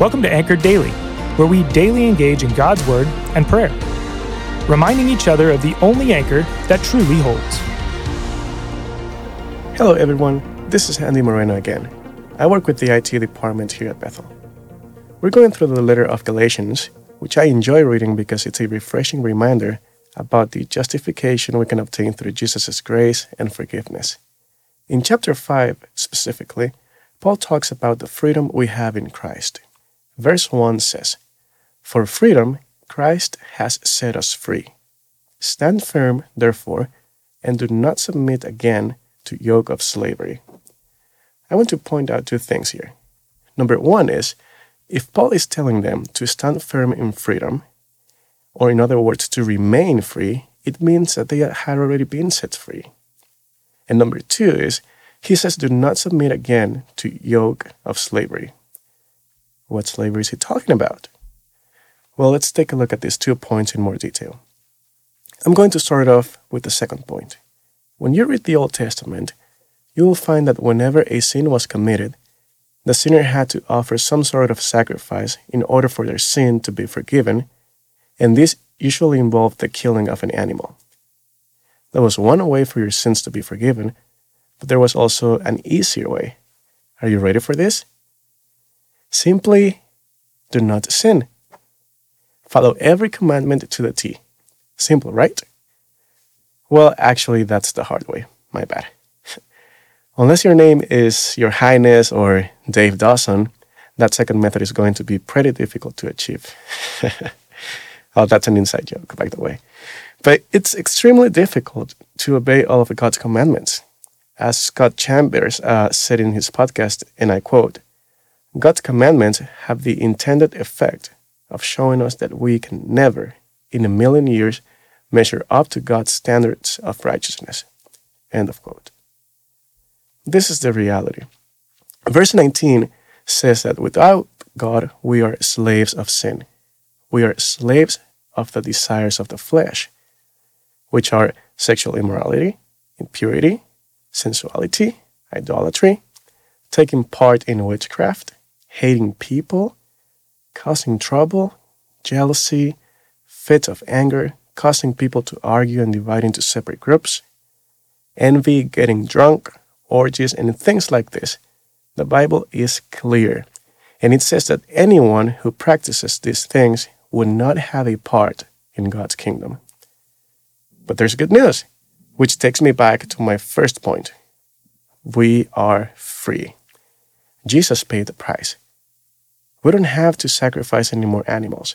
Welcome to Anchored Daily, where we daily engage in God's Word and prayer, reminding each other of the only anchor that truly holds. Hello, everyone. This is Andy Moreno again. I work with the IT department here at Bethel. We're going through the letter of Galatians, which I enjoy reading because it's a refreshing reminder about the justification we can obtain through Jesus' grace and forgiveness. In chapter 5, specifically, Paul talks about the freedom we have in Christ. Verse 1 says, For freedom, Christ has set us free. Stand firm, therefore, and do not submit again to yoke of slavery. I want to point out two things here. Number one is, if Paul is telling them to stand firm in freedom, or in other words, to remain free, it means that they had already been set free. And number two is, he says, do not submit again to yoke of slavery. What slavery is he talking about? Well, let's take a look at these two points in more detail. I'm going to start off with the second point. When you read the Old Testament, you will find that whenever a sin was committed, the sinner had to offer some sort of sacrifice in order for their sin to be forgiven, and this usually involved the killing of an animal. There was one way for your sins to be forgiven, but there was also an easier way. Are you ready for this? Simply do not sin. Follow every commandment to the T. Simple, right? Well, actually, that's the hard way. My bad. Unless your name is Your Highness or Dave Dawson, that second method is going to be pretty difficult to achieve. oh, that's an inside joke, by the way. But it's extremely difficult to obey all of God's commandments. As Scott Chambers uh, said in his podcast, and I quote, God's commandments have the intended effect of showing us that we can never, in a million years, measure up to God's standards of righteousness. End of quote. This is the reality. Verse 19 says that without God, we are slaves of sin. We are slaves of the desires of the flesh, which are sexual immorality, impurity, sensuality, idolatry, taking part in witchcraft, hating people, causing trouble, jealousy, fits of anger, causing people to argue and divide into separate groups, envy, getting drunk, orgies, and things like this. The Bible is clear, and it says that anyone who practices these things would not have a part in God's kingdom. But there's good news, which takes me back to my first point. We are free. Jesus paid the price. We don't have to sacrifice any more animals.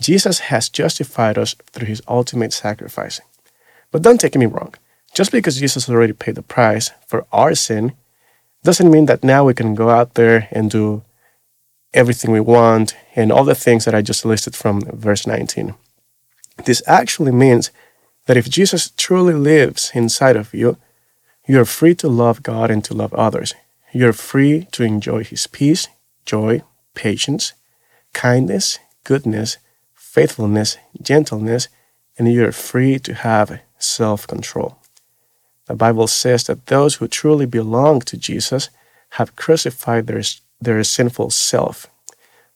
Jesus has justified us through his ultimate sacrificing. But don't take me wrong. Just because Jesus already paid the price for our sin doesn't mean that now we can go out there and do everything we want and all the things that I just listed from verse 19. This actually means that if Jesus truly lives inside of you, you are free to love God and to love others. You are free to enjoy His peace, joy, patience, kindness, goodness, faithfulness, gentleness, and you are free to have self control. The Bible says that those who truly belong to Jesus have crucified their, their sinful self.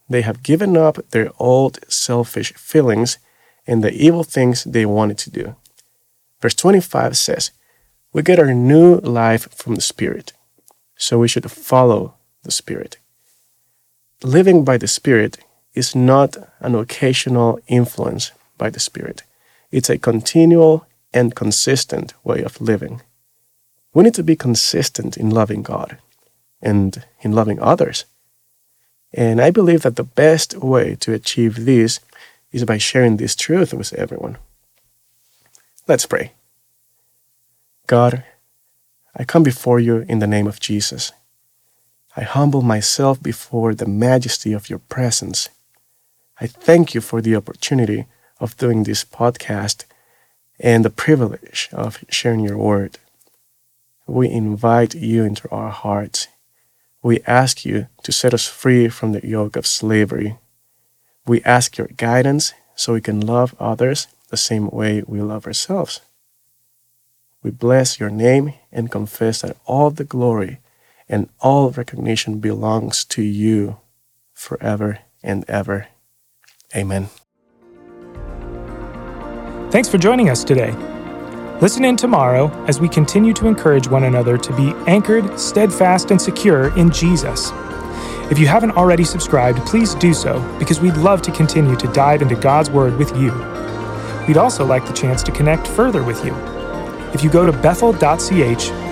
They have given up their old selfish feelings and the evil things they wanted to do. Verse 25 says, We get our new life from the Spirit, so we should follow the Spirit living by the Spirit is not an occasional influence by the Spirit. It's a continual and consistent way of living. We need to be consistent in loving God and in loving others. And I believe that the best way to achieve this is by sharing this truth with everyone. Let's pray. God, I come before you in the name of Jesus. I humble myself before the majesty of your presence. I thank you for the opportunity of doing this podcast and the privilege of sharing your word. We invite you into our hearts. We ask you to set us free from the yoke of slavery. We ask your guidance so we can love others the same way we love ourselves. We bless your name and confess that all the glory and all recognition belongs to you forever and ever. Amen. Thanks for joining us today. Listen in tomorrow as we continue to encourage one another to be anchored, steadfast, and secure in Jesus. If you haven't already subscribed, please do so because we'd love to continue to dive into God's Word with you. We'd also like the chance to connect further with you. If you go to bethel.ch,